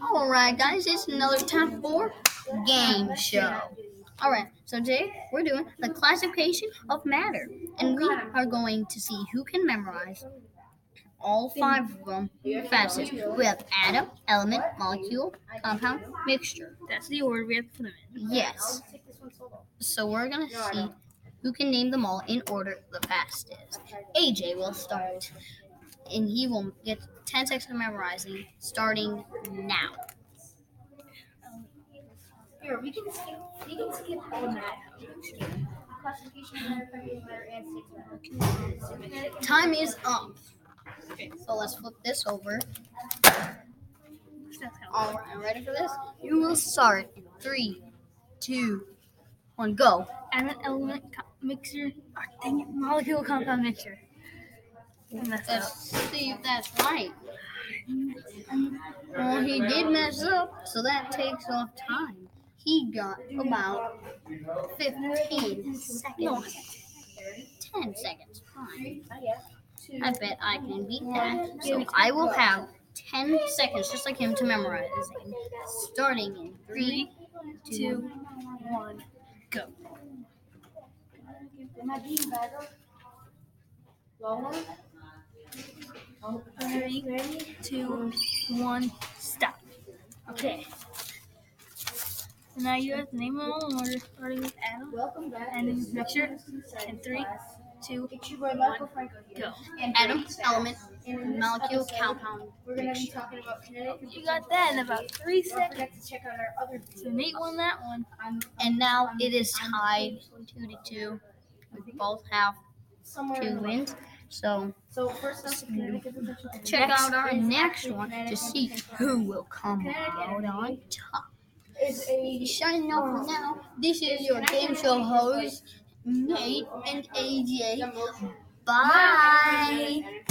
All right, guys, it's another time for game show. All right, so today we're doing the classification of matter, and we are going to see who can memorize all five of them fastest. We have atom, element, molecule, compound, mixture. That's the order we have to put them in. Yes. So we're gonna see who can name them all in order the fastest. AJ will start, and he will get 10 seconds of memorizing starting now. Here, we can skip. We can skip all that. Classification of matter, properties of matter, and states of matter. Time is up. Okay, so let's flip this over. All right, ready for this? You will start in three, two, one, go. Atom, element, co- mixture, oh, dang it, molecule, compound, mixture. I up. Let's see if that's right. Well, he did mess up, so that takes off time. He got about 15 seconds. 10 seconds, fine. I bet I can beat that. So I will have 10 seconds, just like him, to memorize. Starting in three, Two, one, go. Am I being bad? Lower. Three, two, one, stop. Okay. So now you have to name them all in order, starting with atom, Welcome back. and then mixture, and three, two, It's your boy Michael Franco here. go. And atom, element, molecule, compound. We're gonna be talking about kinetic. You got that in about three Don't seconds. forget to check out our other So. Nate won that one. And now it is tied two to two. We both have two wins. So So first off, the kinetic is essential. and check out our next one to see who will come out on top. Shining out for now. This is your game show host, Nate and AJ. Bye.